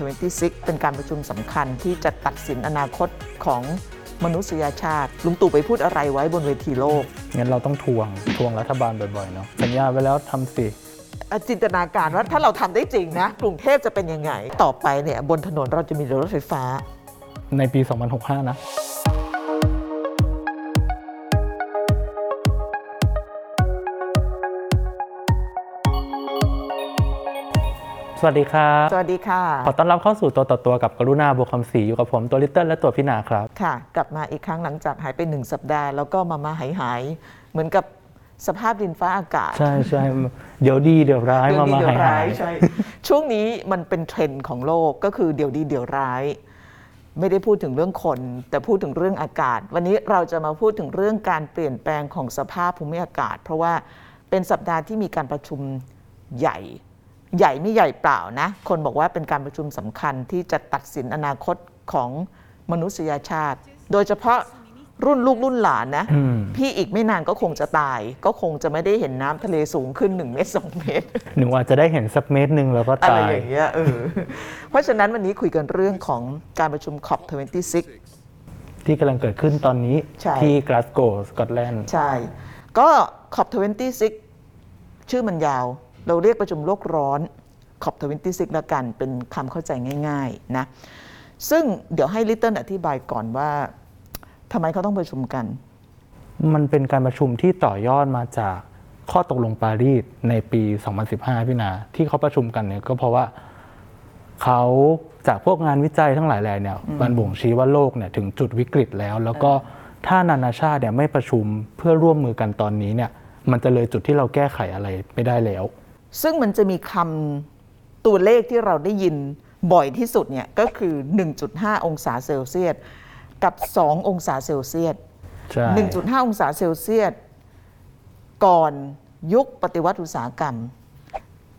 26 เป็นการประชุมสำคัญที่จะตัดสินอนาคตของมนุษยชาติ ลุงตู่ไปพูดอะไรไว้บนเวทีโลก งั้นเราต้องทวงทวงรัฐบาลบ่อยๆเนาะสัญญาไปแล้วทำสิอะจินตนาการว่าถ้าเราทำได้จริงนะ กรุงเทพจะเป็นยังไง ต่อไปเนี่ยบนถนนเราจะมีรถไฟฟ้า ในปี 2065 นะ สวัสดีครับ สวัสดีค่ะ ขอต้อนรับเข้าสู่ตัวต่อตัวกับกรุณาบุคคำศรีอยู่กับผมตัวลิตเติ้ลและตัวพี่นาครับ ค่ะ กลับมาอีกครั้งหลังจากหายไปหนึ่งสัปดาห์ แล้วก็มามาหายหายๆเหมือนกับสภาพดินฟ้าอากาศใช่ใช่เดี๋ยวดีเดี๋ยวร้ายมามาเดี๋หายยวหาร้ายยใช่ช่วงนี้มันเป็นเทรนด์ของโลกก็คือเดี๋ยวดีเดี๋ยวร้าย ไม่ได้พูดถึงเรื่องคน แต่พูดถึงเรื่องอากาศ วันนี้เราจะมาพูดถึงเรื่องการเปลี่ยนแปลงของสภาพภูมิอากาศ เพราะว่าเป็นสัปดาห์ที่มีการประชุมใหญ่ ใหญ่ไม่ใหญ่เปล่านะ คนบอกว่าเป็นการประชุมสำคัญที่จะตัดสินอนาคตของมนุษยชาติ โดยเฉพาะรุ่นลูกรุ่นหลานนะอืมพี่อีกไม่นานก็คงจะตาย ก็คงจะไม่ได้เห็นน้ำทะเลสูงขึ้น 1 เมตร 2 เมตร หนูอาจจะได้เห็นสักเมตรหนึ่งแล้วก็อะไรตาย อย่างเงี้ยเออเพราะฉะนั้นวันนี้คุยกันเรื่องของการประชุม COP26 ที่กำลังเกิดขึ้นตอนนี้ใช่ ที่กลาสโกว์สกอตแลนด์ ใช่ ก็ COP26 ชื่อมันยาว เราเรียกประชุมโลกร้อน COP26 แล้วกันเป็นคำเข้าใจง่ายๆนะซึ่งเดี๋ยวให้ลิตเติ้ลอธิบายก่อนว่าทำไมเขาต้องประชุมกัน มันเป็นการประชุมที่ต่อยอดมาจากข้อตกลงปารีสในปี 2015 พี่นา ที่เขาประชุมกันเนี่ยก็เพราะว่าเขาจากพวกงานวิจัยทั้งหลายแหล่เนี่ยมันบ่งชี้ว่าโลกเนี่ยถึงจุดวิกฤตแล้ว แล้วก็ถ้านานาชาติเนี่ยไม่ประชุมเพื่อร่วมมือกันตอนนี้เนี่ยมันจะเลยจุดที่เราแก้ไขอะไรไม่ได้แล้ว ซึ่งมันจะมีคำตัวเลขที่เราได้ยินบ่อยที่สุดเนี่ยก็คือ 1.5 องศาเซลเซียสกับ 2 องศาเซลเซียสใช่1.5 องศาเซลเซียส ก่อนยุคปฏิวัติอุตสาหกรรม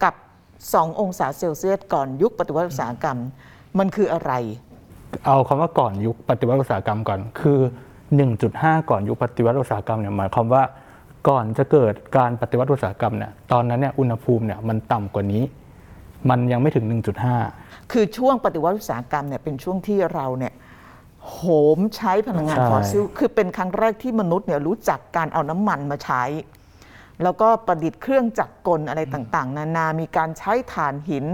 กับ 2 องศาเซลเซียส ก่อนยุคปฏิวัติอุตสาหกรรม มันคืออะไร เอาคำว่าก่อนยุคปฏิวัติอุตสาหกรรมก่อนคือ 1.5 ก่อนยุคปฏิวัติอุตสาหกรรมเนี่ยหมายความว่า ก่อนจะเกิดการปฏิวัติอุตสาหกรรมเนี่ยตอนนั้นเนี่ยอุณหภูมิเนี่ยมันต่ำกว่านี้ มันยังไม่ถึง 1.5 คือช่วงปฏิวัติอุตสาหกรรมเนี่ยเป็นช่วงที่เราเนี่ยโหมใช้พลังงานใช่ฟอสซิล คือเป็นครั้งแรกที่มนุษย์เนี่ยรู้จักการเอาน้ำมันมาใช้ แล้วก็ประดิษฐ์เครื่องจักรกลอะไรต่าง ๆ นานา มีการใช้ถ่านหิน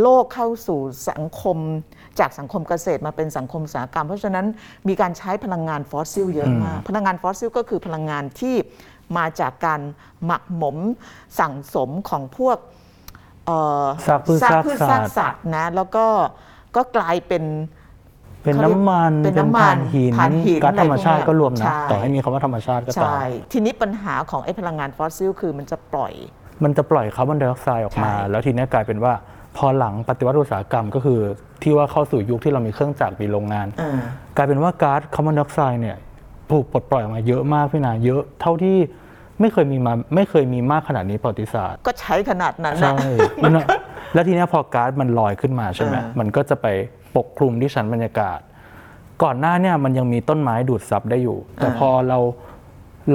โลกเข้าสู่สังคม จากสังคมเกษตรมาเป็นสังคมอุตสาหกรรม เพราะฉะนั้นมีการใช้พลังงานฟอสซิลเยอะมาก พลังงานฟอสซิลก็คือพลังงานที่มาจากการหมักหมมสั่งสมของพวกเอ่อซากพืชซากซากพืชสัตว์ซากสัตว์นะแล้วก็ก็กลายเป็นเป็นน้ำมันเป็นน้ำมันถ่านหินถ่านหินก๊าซธรรมชาติอะไรพวกเนี้ยก็รวมนะใช่ต่อให้มีคำว่าธรรมชาติก็ตามใช่ทีนี้ปัญหาของไอ้พลังงานฟอสซิลคือมันจะปล่อย มันจะปล่อยคาร์บอนไดออกไซด์ออกมาใช่แล้วทีนี้กลายเป็นว่าพอหลังปฏิวัติอุตสาหกรรมก็คือ ที่ว่าเข้าสู่ยุคที่เรามีเครื่องจักรมีโรงงานอ่ากลายเป็นว่าก๊าซคาร์บอนไดออกไซด์เนี่ย ถูกปลดปล่อยออกมาเยอะมากพี่นาเยอะเท่าที่ไม่เคยมีมาไม่เคยมีมากขนาดนี้ประวัติศาสตร์ ก็ใช้ขนาดนั้นใช่นะมันอะแล้วทีเนี้ยพอก๊าซมันลอยขึ้นมาใช่ไหมอ่ามันมันก็จะไปปกคลุมที่ชั้นบรรยากาศ ก่อนหน้าเนี่ยมันยังมีต้นไม้ดูดซับได้อยู่ แต่พอเรา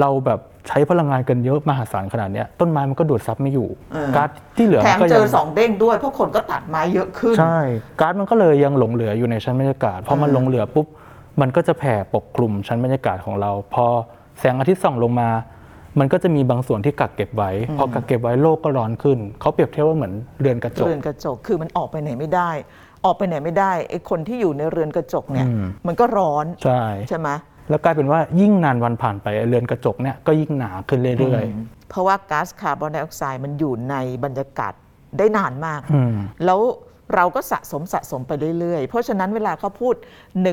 เราแบบใช้พลังงานกันเยอะมหาศาลขนาดเนี้ยต้นไม้มันก็ดูดซับไม่อยู่ก๊าซที่เหลือแถมัมนก็เจยัอสองเด้งด้วยเพราะคนก็ตัดไม้เยอะขึ้น ใช่ก๊าซมันก็เลยยังหลงเหลืออยู่ในชั้นบรรยากาศพอมันหลงเหลือปุ๊บ มันก็จะแผ่ปกคลุมชั้นบรรยากาศของเรา พอแสงอาทิตย์ส่องลงมา มันก็จะมีบางส่วนที่กักเก็บไว้ พอกักเก็บไว้โลกก็ร้อนขึ้น เขาเปรียบเทียบว่าเหมือนเรือนกระจก เรือนกระจก คือมันออกไปไหนไม่ได้ ออกไปไหนไม่ได้ไอ้คนที่อยู่ในเรือนกระจกเนี่ยอืมมันก็ร้อน ใช่ใช่ไหมแล้วกลายเป็นว่ายิ่งนานวันผ่านไปเรือนกระจกเนี่ยก็ยิ่งหนาขึ้นเรื่อยเพราะว่าก๊าซคาร์บอนไดออกไซด์มันอยู่ในบรรยากาศได้นานมากๆอืมแล้ว เราก็สะสมสะสมไปเรื่อยๆ เพราะฉะนั้นเวลาเขาพูด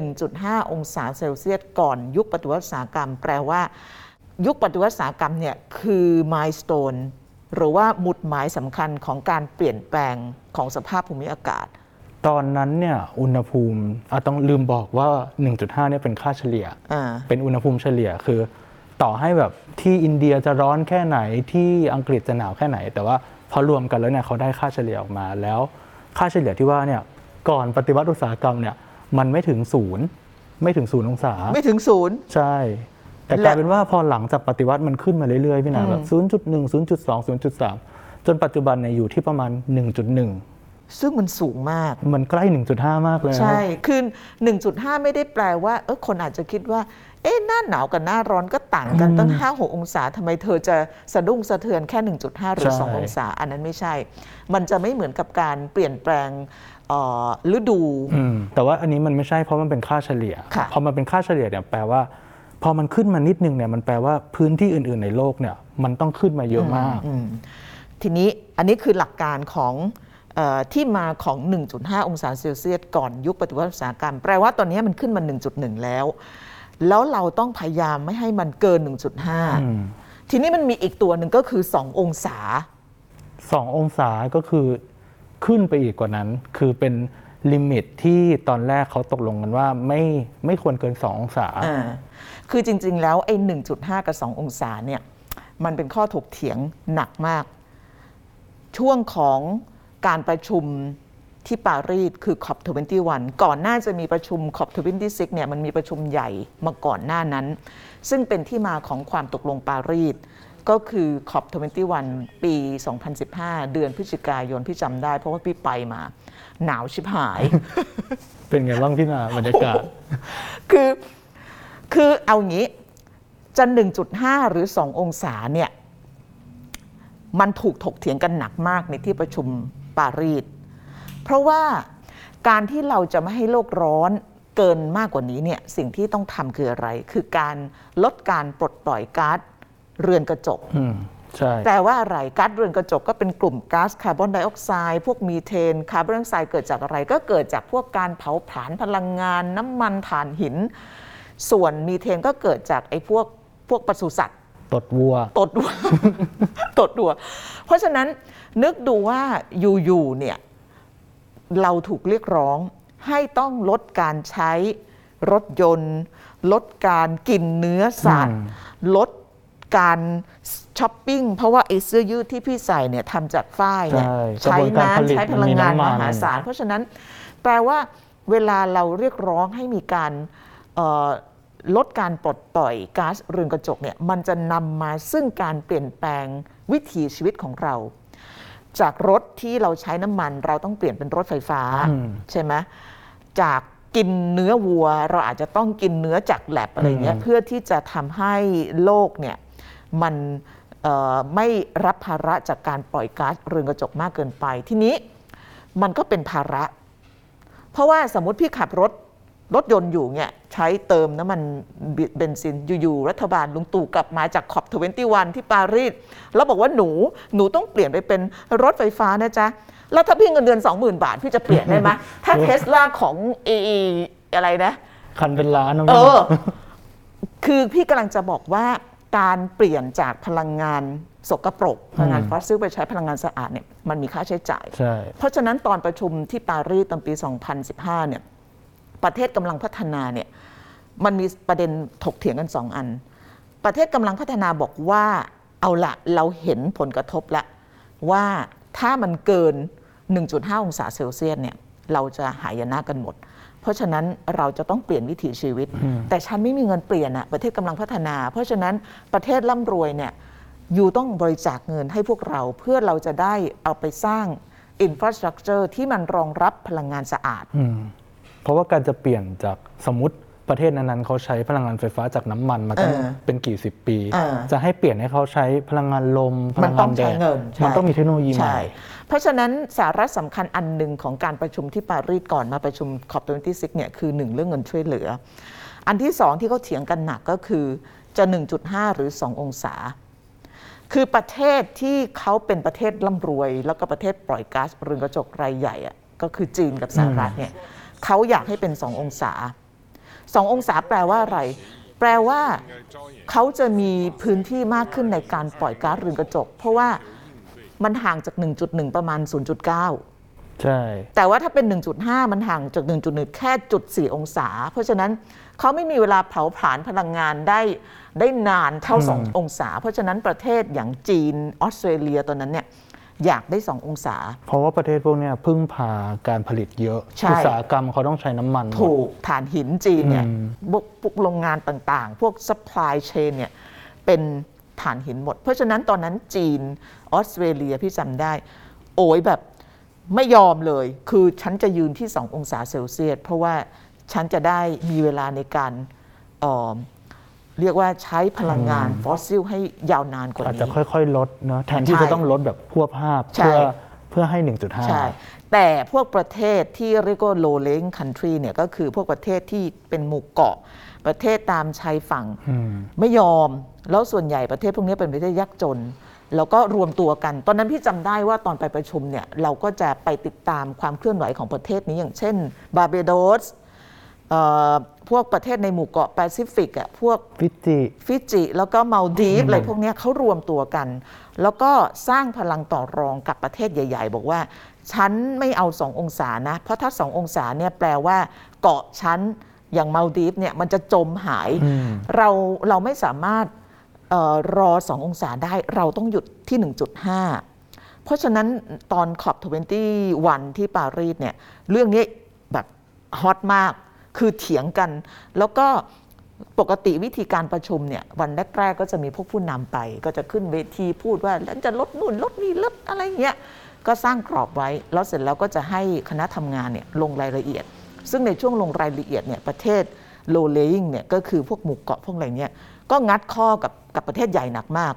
1.5 องศาเซลเซียสก่อนยุคปฏิวัติอุตสาหกรรม แปลว่า ยุคปฏิวัติอุตสาหกรรมเนี่ยคือมายสเตนหรือว่าหมุดหมายสำคัญของการเปลี่ยนแปลงของสภาพภูมิอากาศ ตอนนั้นเนี่ยอุณหภูมิอะต้องลืมบอกว่า 1.5เนี่ยเป็นค่าเฉลี่ย อ่า เป็นอุณหภูมิเฉลี่ยคือ ต่อให้แบบที่อินเดียจะร้อนแค่ไหนที่อังกฤษจะหนาวแค่ไหน แต่ว่าพอรวมกันแล้วเนี่ยเขาได้ค่าเฉลี่ยออกมาแล้ว ค่าเฉลี่ยที่ว่าเนี่ยก่อนปฏิวัติอุตสาหกรรมเนี่ยมันไม่ถึงศูนย์ไม่ถึงศูนย์องศา ไม่ถึงศูนย์ ใช่ แต่กลายเป็นว่าพอหลังจากปฏิวัติมันขึ้นมาเรื่อยๆพี่นาแบบ0.1 0.2 0.3จนปัจจุบันเนี่ยอยู่ที่ประมาณ1.1ซึ่งมันสูงมาก มันใกล้ 1.5 มากเลย ใช่ คือ 1.5 ไม่ได้แปลว่า เออคนอาจจะคิดว่า เอ๊ะ หน้าหนาวกับหน้าร้อนก็ต่างกันตั้ง 5 6 องศา ทำไมเธอจะสะดุ้งสะเทือนแค่ 1.5 หรือ 2 องศา อันนั้นไม่ใช่ มันจะไม่เหมือนกับการเปลี่ยนแปลงเอ่อฤดูอืมแต่ว่าอันนี้มันไม่ใช่เพราะมันเป็นค่าเฉลี่ยค่ะพอมันเป็นค่าเฉลี่ยเนี่ยแปลว่า พอมันขึ้นมานิดนึงเนี่ยมันแปลว่าพื้นที่อื่น ๆ ในโลกเนี่ยมันต้องขึ้นมาเยอะมาก ทีนี้อันนี้คือหลักการของเออที่มาของ 1.5 องศาเซลเซียสก่อนยุคปฏิวัติอุตสาหกรรม แปลว่าตอนนี้มันขึ้นมา 1.1 แล้ว แล้วเราต้องพยายามไม่ให้มันเกิน 1.5 ทีนี้มันมีอีกตัวหนึ่งก็คือ 2 องศา 2 องศาก็คือขึ้นไปอีกกว่านั้น คือเป็น limit ที่ตอนแรกเขาตกลงกันว่าไม่ไม่ควรเกิน 2 องศา อ่าคือจริง ๆ แล้วไอ้1.5 กับ 2 องศาเนี่ยมันเป็นข้อถกเถียงหนักมาก ช่วงของการประชุมที่ปารีสคือ COP21 ก่อนหน้าจะมีประชุม COP26 เนี่ยมันมีประชุมใหญ่มาก่อนหน้านั้น ซึ่งเป็นที่มาของความตกลงปารีส ก็คือ COP21 ปี 2015 เดือนพฤศจิกายนพี่จำได้ เพราะว่าพี่ไปมา หนาวชิบหาย เป็นไงบ้างพี่นาบรรยากาศ คือคือเอางี้จะ 1.5 หรือ 2 องศาเนี่ย มันถูกถกเถียงกันหนักมากในที่ประชุมปารีส เพราะว่าการที่เราจะไม่ให้โลกร้อนเกินมากกว่านี้เนี่ยสิ่งที่ต้องทำคืออะไร คือการลดการปลดปล่อยก๊าซ เรือนกระจกอืมใช่แปลว่าอะไรก๊าซเรือนกระจกก็เป็นกลุ่มก๊าซคาร์บอนไดออกไซด์พวกมีเทนคาร์บอนไดออกไซด์เกิดจากอะไร ก็เกิดจากพวกการเผาผลาญพลังงาน น้ำมันถ่านหิน ส่วนมีเทนก็เกิดจากไอ้พวกพวกปศุสัตว์ตดวัว ตดวัว ตดวัว เพราะฉะนั้นนึกดูว่าอยู่ๆเนี่ยเราถูกเรียกร้องให้ต้องลดการใช้รถยนต์ ลดการกินเนื้อสัตว์ ลด การช้อปปิ้งเพราะว่าไอ้เสื้อยืดที่พี่ใส่เนี่ยทำจากฝ้ายเนี่ยใช่ใช้กระบวนการผลิตน้ำใช้พลังงานมันมีน้ำมันมหาศาล เพราะฉะนั้นแปลว่าเวลาเราเรียกร้องให้มีการเอ่อลดการปลดปล่อยก๊าซเรือนกระจกเนี่ยมันจะนำมาซึ่งการเปลี่ยนแปลงวิถีชีวิตของเรา จากรถที่เราใช้น้ำมัน เราต้องเปลี่ยนเป็นรถไฟฟ้าอืมใช่ไหมจากกินเนื้อวัว เราอาจจะต้องกินเนื้อจากแลบอะไรเงี้ยอืมเพื่อที่จะทำให้โลกเนี่ย มันเอ่อไม่รับภาระจากการปล่อยก๊าซเรือนกระจกมากเกินไป ทีนี้มันก็เป็นภาระ เพราะว่าสมมติพี่ขับรถรถยนต์อยู่เนี่ยใช้เติมน้ำมันเบนซินอยู่ๆรัฐบาลลุงตู่กลับมาจากขอบทเวนตี้วันที่ปารีสแล้วบอกว่าหนูหนูต้องเปลี่ยนไปเป็นรถไฟฟ้านะจ๊ะ แล้วถ้าพี่เงินเดือน 20,000 บาท พี่จะเปลี่ยนได้ไหมถ้าเทสลาของเออะไรนะ คันเป็นล้านนะเอพี่อคือพี่กำลังจะบอกว่า การเปลี่ยนจากพลังงานสกปรกพลังงานฟอสซิลไปใช้พลังงานสะอาดเนี่ยมันมีค่าใช้จ่าย ใช่ เพราะฉะนั้นตอนประชุมที่ปารีสตอนปี 2015 เนี่ยประเทศกำลังพัฒนาเนี่ยมันมีประเด็นถกเถียงกันสองอัน ประเทศกำลังพัฒนาบอกว่าเอาละเราเห็นผลกระทบละว่าถ้ามันเกิน 1.5 องศาเซลเซียสเนี่ยเราจะหายนะกันหมด เพราะฉะนั้นเราจะต้องเปลี่ยนวิถีชีวิต แต่ฉันไม่มีเงินเปลี่ยนอะประเทศกำลังพัฒนา เพราะฉะนั้นประเทศร่ำรวยเนี่ย you ต้องบริจาคเงินให้พวกเราเพื่อเราจะได้เอาไปสร้าง infrastructure ที่มันรองรับพลังงานสะอาดอืมเพราะว่าการจะเปลี่ยนจากสมมติ ประเทศนั้นๆเขาใช้พลังงานไฟฟ้าจากน้ำมันมาตั้งเออเป็นกี่สิบปี เออจะให้เปลี่ยนให้เขาใช้พลังงานลมพมัลันงงาองนแดใช้เงินใช่ มันต้องมีเทคโนโลยีใหม่ ใช่ เพราะฉะนั้นสาระสำคัญอันหนึ่งของการประชุมที่ปารีสก่อนมาประชุม COP26 เนี่ยคือหนึ่งเรื่องเงินช่วยเหลือ อันที่สองที่เขาเถียงกันหนักก็คือจะ 1.5 หรือ 2 องศา คือประเทศที่เขาเป็นประเทศร่ำรวย แล้วก็ประเทศปล่อยก๊าซเรือนกระจกรายใหญ่อะก็คือจีนกับสหรัฐเนี่ยเขาอยากให้เป็น 2 องศา 2 องศาแปลว่าอะไร แปลว่าเขาจะมีพื้นที่มากขึ้นในการปล่อยก๊าซเรือนกระจก เพราะว่ามันห่างจาก 1.1 ประมาณ 0.9 ใช่ แต่ว่าถ้าเป็น 1.5 มันห่างจาก 1.1 แค่จุด4องศา เพราะฉะนั้นเขาไม่มีเวลาเผาผลาญพลังงานได้ได้นานเท่า 2 องศา เพราะฉะนั้นประเทศอย่างจีนออสเตรเลียตอนนั้นเนี่ย อยากได้ 2 องศา เพราะว่าประเทศพวกเนี้ยพึ่งพาการผลิตเยอะ ใช่ อุตสาหกรรมเขาต้องใช้น้ำมันหมด ถูกฐานหินจีนเนี่ยอืม พวกพวกโรงงานต่างๆ พวก supply chain เนี่ยเป็นฐานหินหมด เพราะฉะนั้นตอนนั้นจีนออสเตรเลียพี่จำได้ โอยแบบไม่ยอมเลย คือฉันจะยืนที่ 2 องศาเซลเซียส เพราะว่าฉันจะได้มีเวลาในการเอ่อ เรียกว่าใช้พลังงานฟอสซิลให้ยาวนานกว่าอาจนี้จะค่อยๆ ลดเนาะแทนที่ใช่จะต้องลดแบบพวบภาพใช่ เพื่อเพื่อให้ใช่1.5แต่พวกประเทศที่เรียกว่า low lying country เนี่ยก็คือพวกประเทศที่เป็นหมู่เกาะ ประเทศตามชายฝั่ง อืม ไม่ยอม แล้วส่วนใหญ่ประเทศพวกนี้เป็นประเทศยากจน แล้วก็รวมตัวกัน ตอนนั้นพี่จำได้ว่าตอนไปประชุมเนี่ยเราก็จะไปติดตามความเคลื่อนไหวของประเทศนี้อย่างเช่น บาร์เบโดสเอ่อ พวกประเทศในหมู่เกาะแปซิฟิกอะพวกฟิจิฟิจิ แล้วก็มาลดีฟอะไรพวกเนี้ยเขารวมตัวกัน แล้วก็สร้างพลังต่อรองกับประเทศใหญ่ ๆ บอกว่า ฉันไม่เอาสององศานะ เพราะถ้าสององศาเนี่ยแปลว่าเกาะฉันอย่างมาลดีฟเนี่ยมันจะจมหายอืมเราเราไม่สามารถเออรอสององศาได้เราต้องหยุดที่ 1.5 เพราะฉะนั้นตอนขอบ 21 ที่ปารีสเนี่ยเรื่องนี้แบบฮอตมาก คือเถียงกัน แล้วก็ปกติวิธีการประชุมเนี่ยวันแรกๆก็จะมีพวกผู้นำไป ก็จะขึ้นเวทีพูดว่าแล้วจะลดนู่นลดนี่ลดอะไรเงี้ยก็สร้างกรอบไว้ แล้วเสร็จแล้วก็จะให้คณะทำงานเนี่ยลงรายละเอียด ซึ่งในช่วงลงรายละเอียดเนี่ยประเทศ low laying เนี่ยก็คือพวกหมู่เกาะพวกอะไรเนี่ยก็งัดข้อกับกับประเทศใหญ่หนักมาก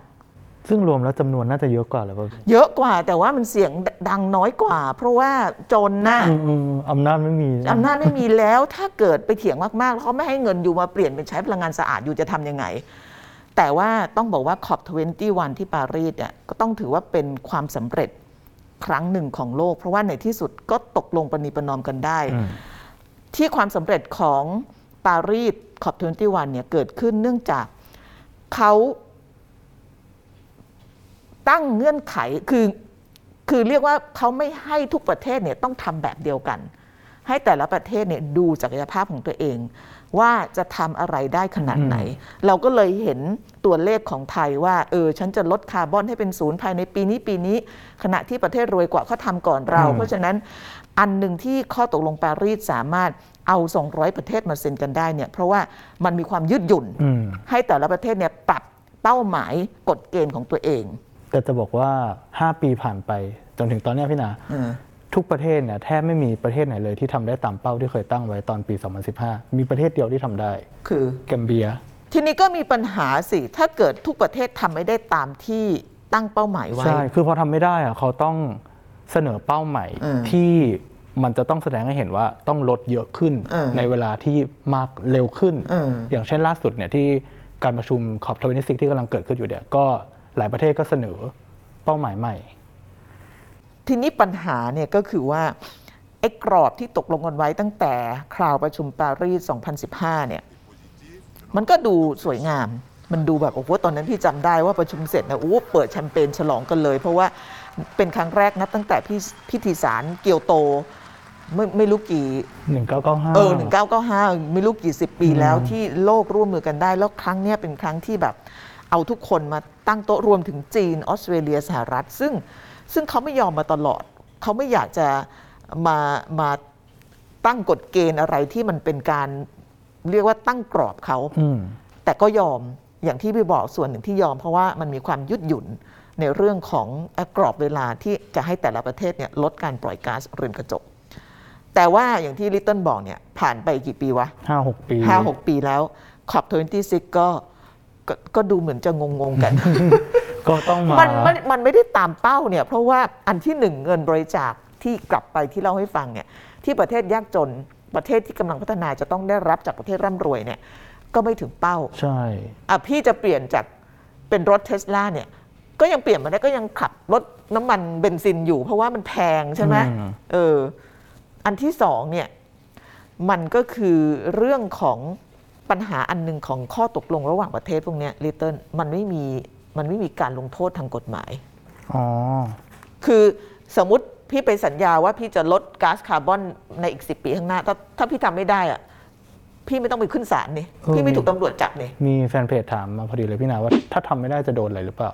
ซึ่งรวมแล้วจำนวนน่าจะเยอะกว่าหรือเปล่าเยอะกว่าแต่ว่ามันเสียงดังน้อยกว่า เพราะว่าจนนะอืมอืมอำนาจไม่มีนะอำนาจไม่มีแล้วถ้าเกิดไปเถียงมากๆ แล้วเขาไม่ให้เงินอยู่มาเปลี่ยนเป็นใช้พลังงานสะอาดอยู่จะทำยังไง แต่ว่าต้องบอกว่าขอบ21 ที่ปารีสเนี่ยก็ต้องถือว่าเป็นความสำเร็จครั้งหนึ่งของโลก เพราะว่าในที่สุดก็ตกลงประนีประนอมกันได้ อืมที่ความสำเร็จของปารีสขอบ21เนี่ยเกิดขึ้นเนื่องจากเขา ตั้งเงื่อนไขคือคือเรียกว่าเขาไม่ให้ทุกประเทศเนี่ยต้องทำแบบเดียวกัน ให้แต่ละประเทศเนี่ยดูศักยภาพของตัวเอง ว่าจะทำอะไรได้ขนาดไหน เราก็เลยเห็นตัวเลขของไทยว่าเออฉันจะลดคาร์บอนให้เป็นศูนย์ภายในปีนี้ปีนี้ ขณะที่ประเทศรวยกว่าเขาทำก่อนเราอืมเพราะฉะนั้นอันหนึ่งที่ข้อตกลงปารีสสามารถเอา 200 ประเทศมาเซ็นกันได้เนี่ยเพราะว่ามันมีความยืดหยุ่นอืมให้แต่ละประเทศเนี่ยปรับเป้าหมายกฎเกณฑ์ของตัวเอง แต่จะบอกว่า 5 ปีผ่านไปจนถึงตอนเนี้ยพี่นาทุกประเทศเนี่ยแทบไม่มีประเทศไหนเลยที่ทำได้ตามเป้าที่เคยตั้งไว้ตอนปี 2015 มีประเทศเดียวที่ทำได้ คือแกมเบีย ทีนี้ก็มีปัญหาสิ ถ้าเกิดทุกประเทศทำไม่ได้ตามที่ตั้งเป้าหมายไว้ ใช่ คือพอทำไม่ได้อะเขาต้องเสนอเป้าใหม่อืมที่มันจะต้องแสดงให้เห็นว่าต้องลดเยอะขึ้นอืมในเวลาที่มากเร็วขึ้นอืมอย่างเช่นล่าสุดเนี่ยที่การประชุมขอบทวินิสิกที่กำลังเกิดขึ้นอยู่เนี่ยก็ หลายประเทศก็เสนอเป้าหมายใหม่ ทีนี้ปัญหาเนี่ยก็คือว่าไอ้กรอบที่ตกลงกันไว้ตั้งแต่คราวประชุมปารีส 2015 เนี่ย มันก็ดูสวยงาม มันดูแบบโอ้โหตอนนั้นพี่จำได้ว่าประชุมเสร็จนะโอ้โหเปิดแชมเปญฉลองกันเลย เพราะว่าเป็นครั้งแรกนับตั้งแต่พี่พิธีสารเกียวโต ไม่ไม่รู้กี่1995เออหนึ่งเก้าเก้าห้าไม่รู้กี่สิบปีอืมแล้วที่โลกร่วมมือกันได้ แล้วครั้งเนี้ยเป็นครั้งที่แบบ เอาทุกคนมาตั้งโต๊ะรวมถึงจีนออสเตรเลียสหรัฐ ซึ่งซึ่งเขาไม่ยอมมาตลอด เขาไม่อยากจะมามาตั้งกฎเกณฑ์อะไรที่มันเป็นการเรียกว่าตั้งกรอบเขาอืมแต่ก็ยอมอย่างที่พี่บอกส่วนหนึ่งที่ยอม เพราะว่ามันมีความยืดหยุ่นในเรื่องของเอ่อกรอบเวลาที่จะให้แต่ละประเทศเนี่ยลดการปล่อยก๊าซเรือนกระจก แต่ว่าอย่างที่ลิตเติ้ลบอกเนี่ยผ่านไปกี่ปีวะ5-6ปีห้าหกปีแล้วขอบ26ก็ก็ ก็ดูเหมือนจะงงๆกัน ก็ต้องมา มันมันมันไม่ได้ตามเป้าเนี่ย เพราะว่าอันที่หนึ่งเงินบริจาคที่กลับไปที่เล่าให้ฟังเนี่ย ที่ประเทศยากจนประเทศที่กำลังพัฒนาจะต้องได้รับจากประเทศร่ำรวยเนี่ย ก็ไม่ถึงเป้า ใช่ อะพี่จะเปลี่ยนจากเป็นรถเทสลาเนี่ย ก็ยังเปลี่ยนมาได้ก็ยังขับรถน้ำมันเบนซินอยู่ เพราะว่ามันแพงใช่ไหมอืม เออ อันที่สองเนี่ย มันก็คือเรื่องของ ปัญหาอันหนึ่งของข้อตกลงระหว่างประเทศพวกเนี้ลิตเติ้ลมันไม่มีมันไม่มีการลงโทษทางกฎหมายอ๋อคือสมมติพี่ไปสัญญาว่าพี่จะลดก๊าซคาร์บอนในอีกสิปีข้างหน้า ถ้าถ้าพี่ทำไม่ได้อะพี่ไม่ต้องไปขึ้นศาลนี่เออพี่ไม่ถูกตำรวจจับนี่มีแฟนเพจถามมาพอดีเลยพี่นาว่า ถ้าทำไม่ได้จะโดนอะไรหรือเปล่า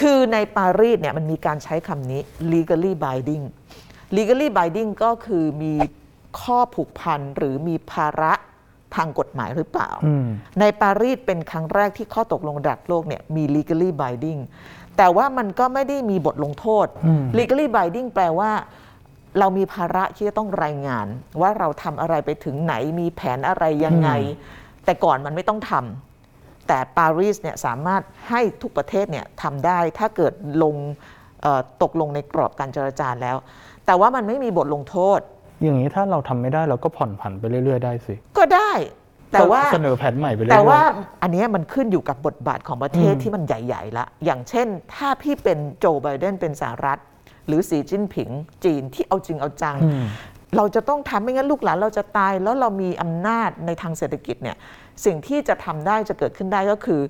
คือในปารีสเนี่ยมันมีการใช้คำนี้ legally binding legally binding ก็คือมีข้อผูกพันหรือมีภาระ ทางกฎหมายหรือเปล่าอืมในปารีสเป็นครั้งแรกที่ข้อตกลงระดับโลกเนี่ยมี legally binding แต่ว่ามันก็ไม่ได้มีบทลงโทษอืม legally binding แปลว่าเรามีภาระที่จะต้องรายงาน ว่าเราทำอะไรไปถึงไหนมีแผนอะไรยังไง แต่ก่อนมันไม่ต้องทำแต่ปารีสเนี่ยสามารถให้ทุกประเทศเนี่ยทำได้ถ้าเกิดลงเอ่อตกลงในกรอบการเจรจาแล้ว แต่ว่ามันไม่มีบทลงโทษ อย่างนี้ถ้าเราทำไม่ได้เราก็ผ่อนผันไปเรื่อยๆได้สิ ก็ได้ แต่ว่าก็เสนอแผนใหม่ไปเรื่อยๆแต่ว่าอันเนี้ยมันขึ้นอยู่กับบทบาทของประเทศอืมที่มันใหญ่ๆละอย่างเช่น ถ้าพี่เป็นโจไบเดนเป็นสหรัฐ หรือสีจิ้นผิงจีนที่เอาจริงเอาจังอืมเราจะต้องทำไม่งั้นลูกหลานเราจะตายแล้วเรามีอำนาจในทางเศรษฐกิจเนี่ยสิ่งที่จะทำได้จะเกิดขึ้นได้ก็คือ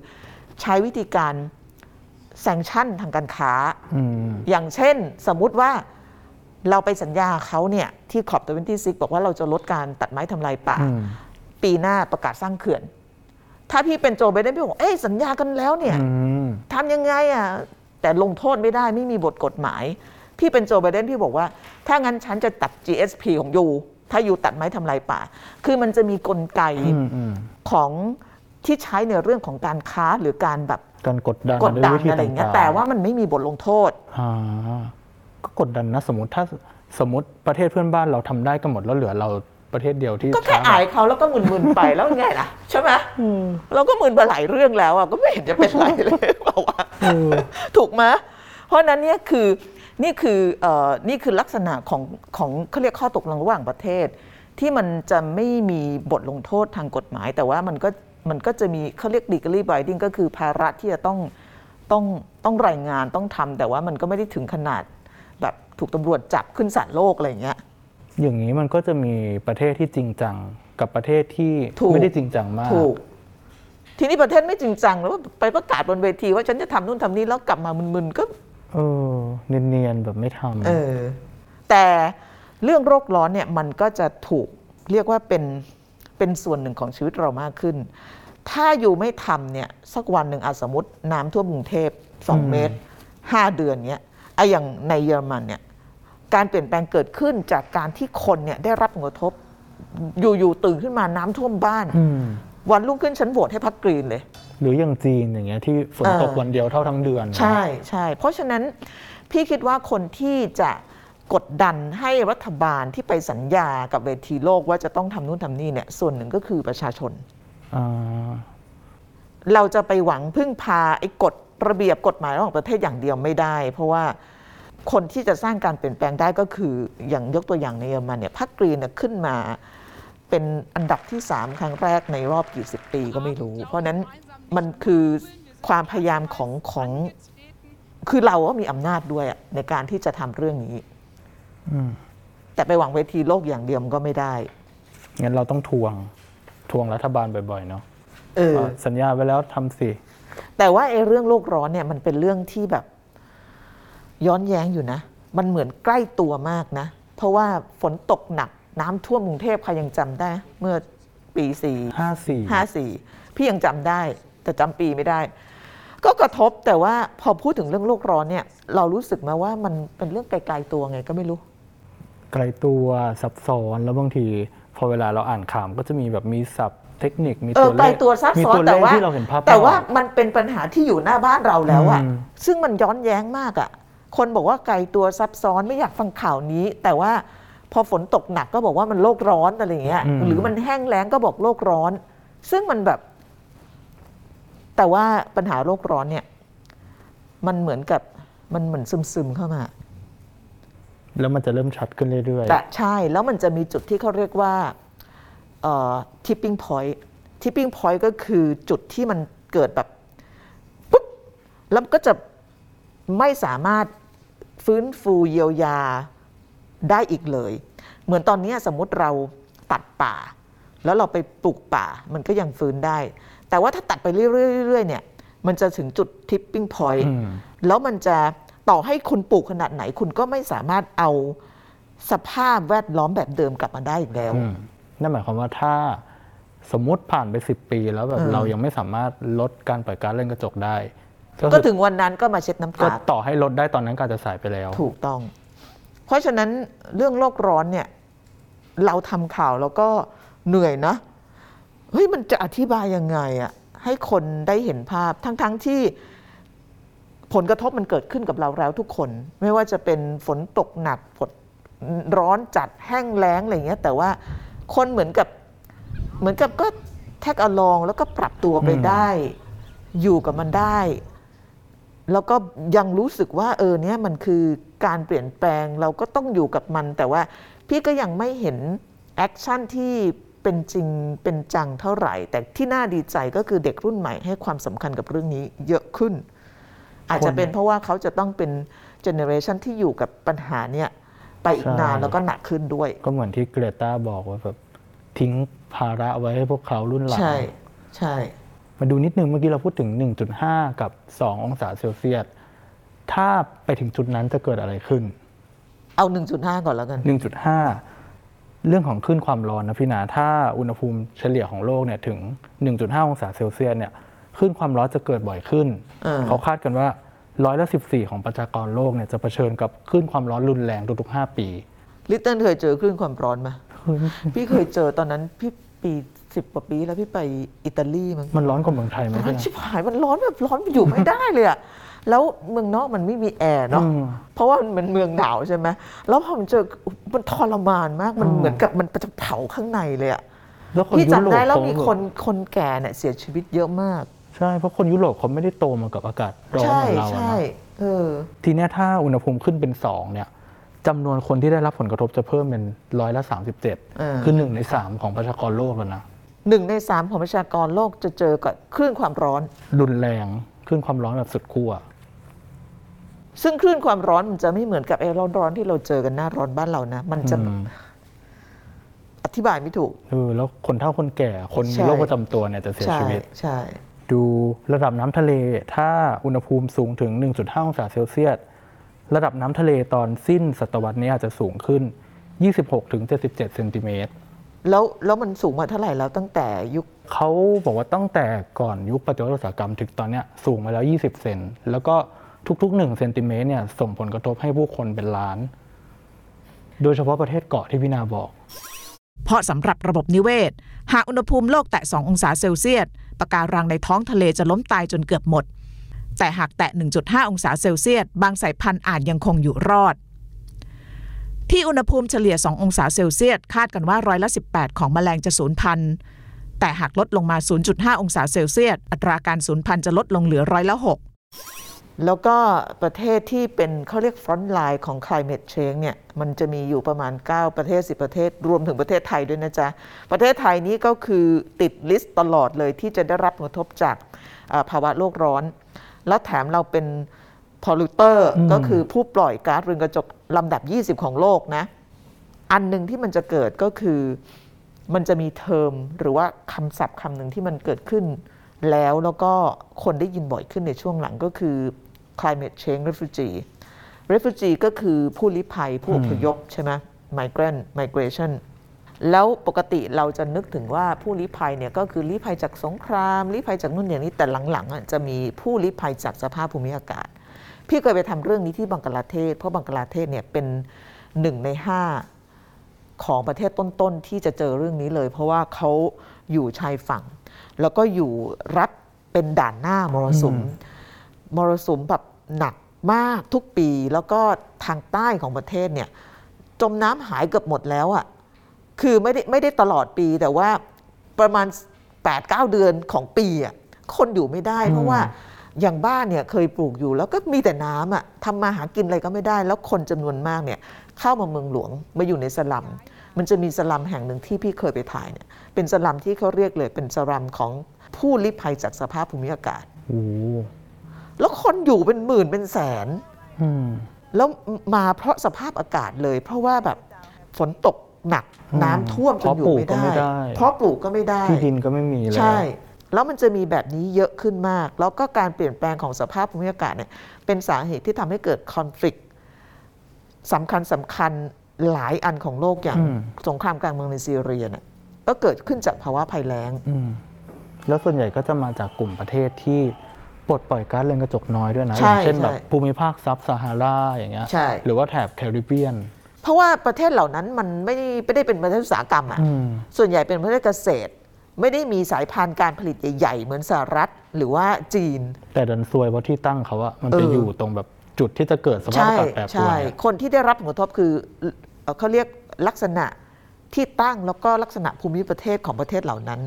ใช้วิธีการ sanction ทางการค้าอืมอย่างเช่นสมมุติว่า เราไปสัญญาเขาเนี่ยที่ COP twenty-six บอกว่าเราจะลดการตัดไม้ทำลายป่าอืมปีหน้าประกาศสร้างเขื่อน ถ้าพี่เป็นโจไบเดนพี่บอกเอ้ยสัญญากันแล้วเนี่ยอืมทำยังไงอะแต่ลงโทษไม่ได้ไม่มีบทกฎหมาย พี่เป็นโจไบเดนพี่บอกว่า ถ้างั้นฉันจะตัด GSP ของยูถ้ายูตัดไม้ทำลายป่า คือมันจะมีกลไกอืมอืมของที่ใช้ในเรื่องของการค้าหรือการแบบการกดดันกดดันวยวิธีอะไรอย่างเงี้ยต่างๆแต่ว่ามันไม่มีบทลงโทษอ่า ก็กดดันนะ สมมติถ้าสมมติประเทศเพื่อนบ้านเราทำได้กันหมดแล้วเหลือเราประเทศเดียวที่ก็แค่ช้อายเขาแล้วก็มึนๆไปแล้วไงล่ะใช่ไหมเราก็มึนมาหลายเรื่องแล้วอะก็ไม่เห็นจะเป็นไรเลยบอกว่าเออถูกไหมเพราะฉะนั้นเนี่ยคือนี่คือเอ่อนี่คือลักษณะของของเขาเรียกข้อตกลงระหว่างประเทศ ที่มันจะไม่มีบทลงโทษทางกฎหมาย แต่ว่ามันก็มันก็จะมีเขาเรียก legally binding ก็คือภาระที่จะต้องต้องต้องรายงานต้องทำแต่ว่ามันก็ไม่ได้ถึงขนาด แบบถูกตำรวจจับขึ้นศาลโลกอะไรอย่างเงี้ย อย่างนี้มันก็จะมีประเทศที่จริงจังกับประเทศที่ถูก ไม่ได้จริงจังมาก ถูก ทีนี้ประเทศไม่จริงจังแล้วไปประกาศบนเวทีว่าฉันจะทำนู่นทำนี่แล้วกลับมามึนๆก็ เออเนียนๆแบบไม่ทำ เออแต่เรื่องโรคร้อนเนี่ยมันก็จะถูกเรียกว่าเป็นเป็นส่วนหนึ่งของชีวิตเรามากขึ้น ถ้าอยู่ไม่ทำเนี่ยสักวันหนึ่งอาสมมติน้ำท่วมกรุงเทพสองอืม เมตรห้าเดือนเนี้ย ไอ้อย่างในเยอรมันเนี่ยการเปลี่ยนแปลงเกิดขึ้นจากการที่คนเนี่ยได้รับผลกระทบ อยู่ๆตื่นขึ้นมาน้ำท่วมบ้าน อืม วันรุ่งขึ้นฉันโหวตให้พักกรีนเลย หรืออย่างจีนอย่างเงี้ยที่ฝนตกเออ วันเดียวเท่าทั้งเดือนใช่ใช่เพราะฉะนั้นพี่คิดว่าคนที่จะกดดันให้รัฐบาลที่ไปสัญญากับเวทีโลกว่าจะต้องทำนู่นทำนี่เนี่ยส่วนหนึ่งก็คือประชาชน อ่าเราจะไปหวังพึ่งพาไอ้กฎ ระเบียบกฎหมายระหว่างประเทศอย่างเดียวไม่ได้ เพราะว่าคนที่จะสร้างการเปลี่ยนแปลงได้ก็คืออย่างยกตัวอย่างในเยอรมันเนี่ยพรรคกรีนเนี่ยขึ้นมาเป็นอันดับที่ 3 ครั้งแรกในรอบกี่สิบปีก็ไม่รู้ เพราะฉะนั้นมันคือความพยายามของของคือเราก็มีอำนาจด้วยอะในการที่จะทำเรื่องนี้อืมแต่ไปหวังเวทีโลกอย่างเดียวมันก็ไม่ได้งั้นเราต้องทวงทวงรัฐบาลบ่อยๆเนาะเออว่าสัญญาไว้แล้วทำสิ แต่ว่าไอ้เรื่องโลกร้อนเนี่ยมันเป็นเรื่องที่แบบย้อนแย้งอยู่นะ มันเหมือนใกล้ตัวมากนะ เพราะว่าฝนตกหนักน้ำท่วมกรุงเทพใครยังจำได้ เมื่อปีสี่ห้าสี่ห้าสี่พี่ยังจำได้ แต่จำปีไม่ได้ ก็กระทบแต่ว่าพอพูดถึงเรื่องโลกร้อนเนี่ย เรารู้สึกมาว่ามันเป็นเรื่องไกลๆตัวไงก็ไม่รู้ ไกลตัวซับซ้อนแล้วบางที พอเวลาเราอ่านข่าวก็จะมีแบบมีศัพท์ เทคนิค มีเอตัอวเลไกลขตัวซับมีซ้อนตัวเลแต่ขว่าที่เราเห็นภาพแต่ว่าไม่ออกมันเป็นปัญหาที่อยู่หน้าบ้านเราแล้วอะอืม ซึ่งมันย้อนแย้งมากอะคนบอกว่าไกลตัวซับซ้อนไม่อยากฟังข่าวนี้ แต่ว่าพอฝนตกหนักก็บอกว่ามันโลกร้อนอะไรอย่างเงี้ยอืม หรือมันแห้งแล้งก็บอกโลกร้อน ซึ่งมันแบบ แต่ว่าปัญหาโลกร้อนเนี่ย มันเหมือนกับมันเหมือนซึมๆเข้ามา แล้วมันจะเริ่มชัดขึ้นเรื่อย แต่ใช่แล้วมันจะมีจุดที่เขาเรียกว่าเอ่อ tipping point tipping point ก็คือจุดที่มันเกิดแบบปุ๊บแล้วก็จะไม่สามารถฟื้นฟูเยียวยาได้อีกเลย เหมือนตอนนี้สมมุติเราตัดป่า แล้วเราไปปลูกป่ามันก็ยังฟื้นได้ แต่ว่าถ้าตัดไปเรื่อยๆเนี่ยมันจะถึงจุด tipping ๆ point อืมแล้วมันจะต่อให้คุณปลูกขนาดไหน คุณก็ไม่สามารถเอาสภาพแวดล้อมแบบเดิมกลับมาได้อีกแล้วอืม นั่นหมายความว่าถ้าสมมุติผ่านไปสิบปีแล้วแบบเออเรายังไม่สามารถลดการปล่อยก๊าซเรือนกระจกได้ก็คือถึงวันนั้นก็มาเช็ดน้ำก็ตาต่อให้ลดได้ตอนนั้นก็อาจจะสายไปแล้ว ถูกต้อง เพราะฉะนั้นเรื่องโลกร้อนเนี่ย เราทำข่าวแล้วก็เหนื่อยนะเฮ้ยมันจะอธิบายยังไงอะให้คนได้เห็นภาพทั้งๆทที่ผลกระทบมันเกิดขึ้นกับเราแล้วทุกคน ไม่ว่าจะเป็นฝนตกหนักฝนร้อนจัดแห้งแล้งอะไรอย่างเงี้ย แต่ว่า คนเหมือนกับเหมือนกับก็แท็กอลองแล้วก็ปรับตัวไปได้ อยู่กับมันได้ แล้วก็ยังรู้สึกว่า เออเนี่ยมันคือการเปลี่ยนแปลงเราก็ต้องอยู่กับมัน แต่ว่าพี่ก็ยังไม่เห็น action ที่เป็นจริงเป็นจังเท่าไหร่ แต่ที่น่าดีใจก็คือเด็กรุ่นใหม่ให้ความสำคัญกับเรื่องนี้เยอะขึ้น อาจจะเป็นเพราะว่าเขาจะต้องเป็น generation ที่อยู่กับปัญหาเนี่ย ไปอีกนานใช่แล้วก็หนักขึ้นด้วย ก็เหมือนที่เกรตาบอกว่าแบบทิ้งภาระไว้ให้ห้พวกเขารุ่นหลัง ใช่ ใช่ มาดูนิดนึงเมื่อกี้เราพูดถึง 1.5 กับ 2 องศาเซลเซียส ถ้าไปถึงจุดนั้นจะเกิดอะไรขึ้น เอา 1.5 ก่อนแล้วกัน 1.5 เรื่องของคลื่นความร้อนนะพี่นา ถ้าอุณหภูมิเฉลี่ยของโลกเนี่ยถึง 1.5 องศาเซลเซียสเนี่ยคลื่นความร้อนจะเกิดบ่อยขึ้นเออเขาคาดกันว่า ร้อยละ14 ของประชากรโลกเนี่ยจะเผชิญกับคลื่นความร้อนรุนแรงทุกๆ5 ปี ลิตเติ้ลเคยเจอคลื่นความร้อนไหมพี่เคยเจอตอนนั้นพี่ปีสิบกว่าปีแล้วพี่ไปอิตาลีมั้งมันร้อนกว่าเมืองไทยไหมร้อพี่นนาชิบหายมันร้อนแบบร้อนอยู่ไม่ได้เลยอะแล้วเมืองนอกมันไม่มีแอร์เนาะอืมเพราะว่ามันเป็นเมืองหนาวใช่ไหมแล้วพอมันเจอมันทรมานมากมันอืมเหมือนกับมันจะเผาข้างในเลยอะแล้วคนพี่ยุโรจำปได้แล้วเขามีคนคนแก่เนี่ยเสียชีวิตเยอะมาก ใช่ เพราะคนยุโรปเขาไม่ได้โตมากับอากาศร้อนใช่เหมือนเราอะใช่เนาะเออ ทีเนี้ยถ้าอุณหภูมิขึ้นเป็น2เนี่ยจำนวนคนที่ได้รับผลกระทบจะเพิ่มเป็นร้อยละเออ37คือหนึ่งใน3ของประชากรโลกแล้วนะหนึ่งในสามของประชากรโลกจะเจอกับคลื่นความร้อน รุนแรงขึ้นความร้อนแบบสุดขั้ว ซึ่งคลื่นความร้อนมันจะไม่เหมือนกับไอ้ร้อนๆที่เราเจอกันหน้าร้อนบ้านเรานะ มันจะอืม อธิบายไม่ถูก เออแล้วคนเฒ่าคนแก่คนใช่มีโรคประจำตัวเนี่ยจะเสียใช่ชีวิต ใช่ ดูระดับน้ำทะเล ถ้าอุณหภูมิสูงถึง 1.5 องศาเซลเซียส ระดับน้ำทะเลตอนสิ้นศตวรรษนี้อาจจะสูงขึ้น 26-77 เซนติเมตร แล้วแล้วมันสูงมาเท่าไหร่แล้วตั้งแต่ยุคเขาบอกว่าตั้งแต่ก่อนยุคปฏิวัติอุตสาหกรรมถึงตอนเนี้ยสูงมาแล้ว 20 เซน แล้วก็ทุกๆ1เซนติเมตรเนี่ยส่งผลกระทบให้ผู้คนเป็นล้าน โดยเฉพาะประเทศเกาะที่พี่นาบอก เพราะสำหรับระบบนิเวศ หากอุณหภูมิโลกแตะ 2 องศาเซลเซียส ปะการังในท้องทะเลจะล้มตายจนเกือบหมด แต่หากแตะ 1.5 องศาเซลเซียส บางสายพันธุ์อาจยังคงอยู่รอด ที่อุณหภูมิเฉลี่ย 2 องศาเซลเซียส คาดกันว่าร้อยละ 18 ของแมลงจะสูญพันธุ์ แต่หากลดลงมา 0.5 องศาเซลเซียส อัตราการสูญพันธุ์จะลดลงเหลือร้อยละ 6 แล้วก็ประเทศที่เป็นเขาเรียก frontline ของ climate change เนี่ยมันจะมีอยู่ประมาณ 9 ประเทศ 10 ประเทศ รวมถึงประเทศไทยด้วยนะจ๊ะ ประเทศไทยนี้ก็คือติด list ตลอดเลยที่จะได้รับผลกระทบจากเอ่อภาวะโลกร้อน แล้วแถมเราเป็น polluter อืมก็คือผู้ปล่อยก๊าซเรือนกระจกลำดับ 20 ของโลกนะ อันหนึ่งที่มันจะเกิดก็คือมันจะมีเทอมหรือว่าคำศัพท์คำหนึ่งที่มันเกิดขึ้น แล้วแล้วก็คนได้ยินบ่อยขึ้นในช่วงหลังก็คือ climate change refugee refugee ก็คือผู้ลี้ภัยผู้อพยพใช่ไหม migrant migration แล้วปกติเราจะนึกถึงว่าผู้ลี้ภัยเนี่ยก็คือลี้ภัยจากสงครามลี้ภัยจากนู่นอย่างนี้แต่หลังๆอะจะมีผู้ลี้ภัยจากสภาพภูมิอากาศ พี่เคยไปทำเรื่องนี้ที่บังกลาเทศ เพราะบังกลาเทศเนี่ยเป็นหนึ่งในห้าของประเทศต้นๆที่จะเจอเรื่องนี้เลย เพราะว่าเขาอยู่ชายฝั่ง แล้วก็อยู่รับเป็นด่านหน้ามรสุม มรสุมแบบหนักมากทุกปีแล้วก็ทางใต้ของประเทศเนี่ย จมน้ำหายเกือบหมดแล้วอะ่ะคือไม่ได้ไม่ได้ตลอดปีแต่ว่าประมาณ 8-9 เดือนของปีอะ่ะคนอยู่ไม่ได้เพราะว่าอย่างบ้านเนี่ยเคยปลูกอยู่แล้วก็มีแต่น้ำอะ่ะทำมาหากินอะไรก็ไม่ได้ แล้วคนจำนวนมากเนี่ยเข้ามาเมืองหลวงมาอยู่ในสลัม มันจะมีสลัมแห่งหนึ่งที่พี่เคยไปถ่ายเนี่ย เป็นสลัมที่เขาเรียกเลยเป็นสลัมของผู้ลี้ภัยจากสภาพภูมิอากาศโอ้โหแล้วคนอยู่เป็นหมื่นเป็นแสนอืมแล้วมาเพราะสภาพอากาศเลย เพราะว่าแบบฝนตกหนักอืมน้ำท่วมจนอยู่ไม่เพาะปลูกก็ไม่ได้ได้ เพราะปลูกก็ไม่ได้ ที่ดินก็ไม่มีแล้วใช่ แล้วมันจะมีแบบนี้เยอะขึ้นมาก แล้วก็การเปลี่ยนแปลงของสภาพภูมิอากาศเนี่ย เป็นสาเหตุที่ทำให้เกิดคอน FLICT สำคัญสำคัญหลายอันของโลกอย่างอืมสงครามกลางเมืองในซีเรียเนี่ย ก็เกิดขึ้นจากภาวะภัยแล้ง อืมแล้วส่วนใหญ่ก็จะมาจากกลุ่มประเทศที่ปลดปล่อยก๊าซเรือนกระจกน้อยด้วยนะใช่อย่างเช่นแบบใช่ ภูมิภาคซับซาฮาราอย่างเงี้ยใช่ หรือว่าแถบแคริบเบียน เพราะว่าประเทศเหล่านั้นมันไม่ได้ไม่ได้เป็นประเทศอุตสาหกรรมอะอืม ส่วนใหญ่เป็นประเทศเกษตร ไม่ได้มีสายพันธุ์การผลิตใหญ่ๆ เหมือนสหรัฐหรือว่าจีน แต่ดันซวยเพราะที่ตั้งเขาอะมันไปเออออ ยู่ตรงแบบจุดที่จะเกิดสภาพใช่อากาศแปรปรวใช่นคนที่ได้รับผลกระทบคือเอ่อเขาเรียกลักษณะ ที่ตั้งแล้วก็ลักษณะภูมิประเทศของประเทศเหล่านั้น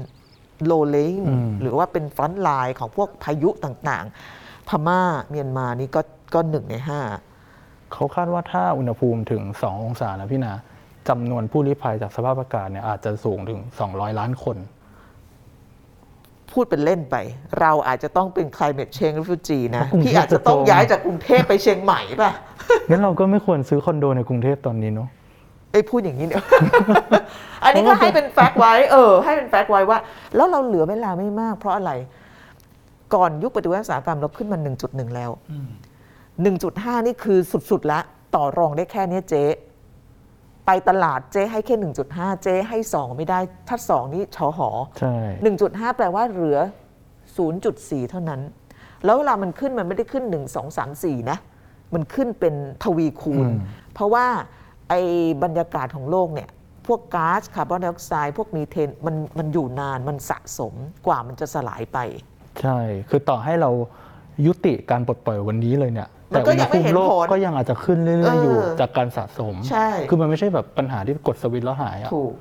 โลเลงอืมหรือว่าเป็นฟรอนต์ไลน์ของพวกพายุต่างๆ พม่าเมียนมานี่ก็ก็หนึ่งในห้าเขาคาดว่าถ้าอุณหภูมิถึง 2 องศานะพี่นาจำนวนผู้ลี้ภัยจากสภาพอากาศเนี่ยอาจจะสูงถึง 200 ล้านคน พูดเป็นเล่นไป เราอาจจะต้องเป็น climate change refugee นะกรุงเทพพี่อาจจะต้องจะโตย้ายจากกรุงเทพไปเชียงใหม่ป่ะงั้นเราก็ไม่ควรซื้อคอนโดในกรุงเทพตอนนี้เนาะ ไอ้ยพูดอย่างนี้เนี่ย อันนี้ก็ให้เป็นแฟกต์ไว้ เออ ให้เป็นแฟกต์ไว้ว่า แล้วเราเหลือเวลาไม่มากเพราะอะไร ก่อนยุคปฏิวัติอุตสาหกรรมเราขึ้นมา 1.1 แล้ว 1.5 นี่คือสุดๆละ ต่อรองได้แค่เนี้ยเจ๊ไปตลาดเจ๊ให้แค่ 1.5 เจ๊ให้ 2 ไม่ได้ถ้า2 นี่ชอหอใช่1.5 แปลว่าเหลือ 0.4 เท่านั้น แล้วเวลามันขึ้นมันไม่ได้ขึ้น 1 2 3 4 นะ มันขึ้นเป็นทวีคูณอืมเพราะว่า ไอ้บรรยากาศของโลกเนี่ยพวกก๊าซคาร์บอนไดออกไซด์พวกมีเทนมันมันอยู่นานมันสะสมกว่ามันจะสลายไป ใช่ คือต่อให้เรายุติการปลดปล่อยวันนี้เลยเนี่ยมันก็ยังไม่เห็นอุณหภูมิโลกผลก็ยังอาจจะขึ้นเรื่อยๆอยู่เออจากการสะสม ใช่ คือมันไม่ใช่แบบปัญหาที่กดสวิตช์แล้วหายอะถูก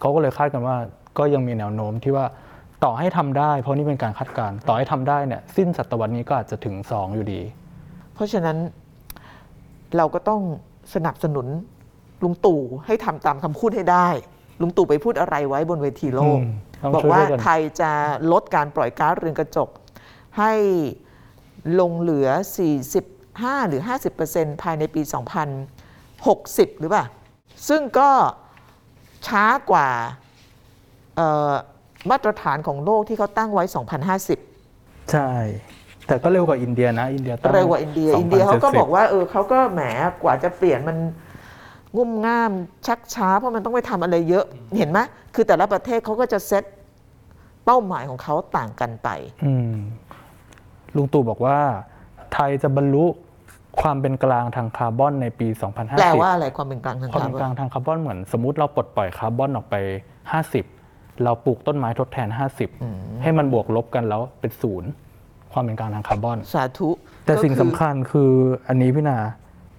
เขาก็เลยคาดกันว่าก็ยังมีแนวโน้มที่ว่าต่อให้ทำได้ เพราะนี่เป็นการคาดการณ์ต่อให้ทำได้เนี่ยสิ้นศตวรรษนี้ก็อาจจะถึง 2 อยู่ดี เพราะฉะนั้นเราก็ต้อง สนับสนุนลุงตู่ให้ทำตามคำพูดให้ได้ ลุงตู่ไปพูดอะไรไว้บนเวทีโลก อืมต้องบอกช่วยว่าด้วยกัน ไทยจะลดการปล่อยก๊าซเรือนกระจก ให้ลงเหลือ 45 หรือ 50%ภายในปี 2060 หรือเปล่า ซึ่งก็ช้ากว่าเอ่อมาตรฐานของโลกที่เขาตั้งไว้ 2050 ใช่ แต่ก็เร็วกว่าอินเดียนะอินเดียตั้งเร็วกว่าอินเดีย2070อินเดียเขาก็บอกว่าเออเขาก็แหมกว่าจะเปลี่ยนมันงุ่มง่ามชักช้า เพราะมันต้องไปทำอะไรเยอะเห็นไหมคือแต่ละประเทศเขาก็จะเซตเป้าหมายของเขาต่างกันไปอืมลุงตู่บอกว่า ไทยจะบรรลุความเป็นกลางทางคาร์บอนในปี 2050 แปลว่าอะไรความเป็นกลางทางคาร์บอน ความเป็ร์นบกลางทางคาร์บอนเหมือนสมมติเราปลดปล่อยคาร์บอนออกไป 50 เราปลูกต้นไม้ทดแทน 50 ให้มันบวกลบกันแล้วเป็นศูนย์ ความเป็นกลางทางคาร์บอน สาธุแต่สิ่งสำคัญก็คืออันนี้พี่นา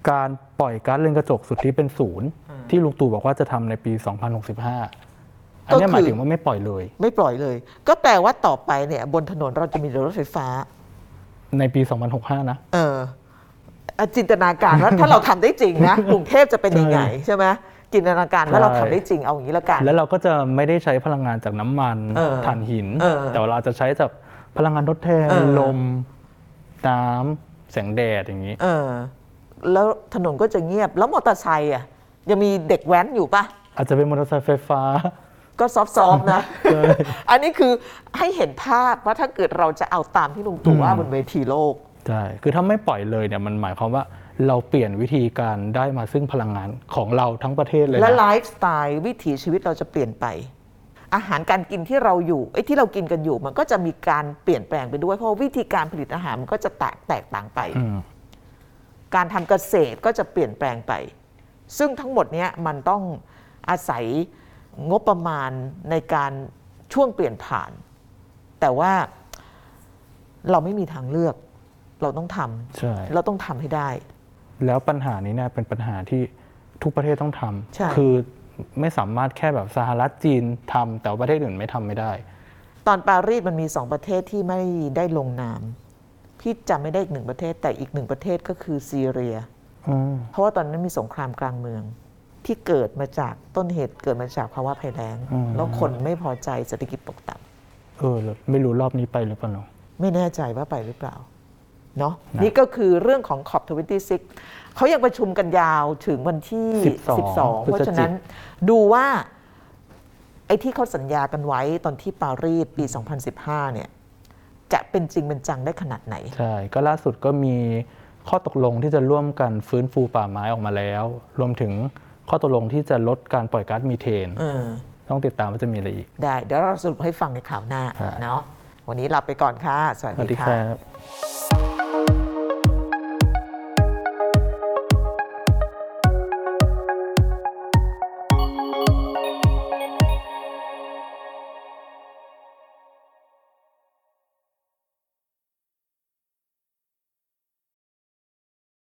การปล่อยก๊าซเรือนกระจกสุทธิเป็นศูนย์ที่ลุงตู่บอกว่าจะทำในปี 2065 อันเนี้ยหมายถึงว่าไม่ปล่อยเลย ไม่ปล่อยเลย ก็แปลว่าต่อไปเนี่ย บนถนนเราจะมีรถไฟฟ้า ในปี 2065 นะ เอออะจินตนาการว่าถ้าเราทำได้จริงนะ กรุงเทพจะเป็นยังไงใช่ไหมจินตนาการว่าเราทำได้จริงเอาอย่างนี้แล้วกัน แล้วเราก็จะไม่ได้ใช้พลังงานจากน้ำมันเออถ่านหิน เออ แต่ว่าเราจะใช้จาก พลังงานทดแทนเออ ลมน้ำแสงแดดอย่างนี้ เออ แล้วถนนก็จะเงียบแล้วมอเตอร์ไซค์อะยังมีเด็กแว้นอยู่ปะอาจจะเป็นมอเตอร์ไซค์ไฟฟ้า ก็ซอฟต์ๆนะ ใช่ อันนี้คือให้เห็นภาพว่าถ้าเกิดเราจะเอาตามที่ลุงตู่ว่าอืม บนเวทีโลก ใช่ คือถ้าไม่ปล่อยเลยเนี่ยมันหมายความว่าเราเปลี่ยนวิธีการได้มาซึ่งพลังงานของเราทั้งประเทศเลยและไลนะฟ์สไตล์วิถีชีวิตเราจะเปลี่ยนไป อาหารการกินที่เราอยู่ไอ้ที่เรากินกันอยู่ มันก็จะมีการเปลี่ยนแปลงไปด้วย เพราะวิธีการผลิตอาหารมันก็จะแตกแตกต่างไปอืมการทำเกษตรก็จะเปลี่ยนแปลงไป ซึ่งทั้งหมดเนี้ยมันต้องอาศัยงบประมาณในการช่วงเปลี่ยนผ่าน แต่ว่าเราไม่มีทางเลือก เราต้องทใช่ำเราต้องทำให้ได้ แล้วปัญหานี้เนี่ยเป็นปัญหาที่ทุกประเทศต้องทใช่ำคือ ไม่สามารถแค่แบบสหรัฐจีนทำแต่ว่าประเทศอื่นไม่ทำไม่ได้ ตอนปารีสมันมีสองประเทศที่ไม่ได้ลงนามพี่จำไม่ได้อีกหนึ่งประเทศ แต่อีกหนึ่งประเทศก็คือซีเรียอืมเพราะว่าตอนนั้นมีสงครามกลางเมือง ที่เกิดมาจากต้นเหตุเกิดมาจากภาวะภัยแล้ง แล้วคนไม่พอใจเศรษฐกิจตกต่ำเออแล้วไม่รู้รอบนี้ไปหรือเปล่าเนอะไม่แน่ใจว่าไปหรือเปล่า เนาะนะนี่ก็คือเรื่องของ COP26 เขายังประชุมกันยาวถึงวันที่12 12 เพราะฉะนั้นดูว่าไอ้ที่เขาสัญญากันไว้ตอนที่ปารีสปี 2015 เนี่ย จะเป็นจริงเป็นจังได้ขนาดไหน ใช่ ก็ล่าสุดก็มีข้อตกลงที่จะร่วมกันฟื้นฟูป่าไม้ออกมาแล้ว รวมถึงข้อตกลงที่จะลดการปล่อยก๊าซมีเทนเออต้องติดตามว่าจะมีอะไรอีก ได้ เดี๋ยวเราสรุปให้ฟังในข่าวหน้าครับเนาะวันนี้ลาไปก่อนค่ะ สวัสสวัสดีดีคค่ะรับ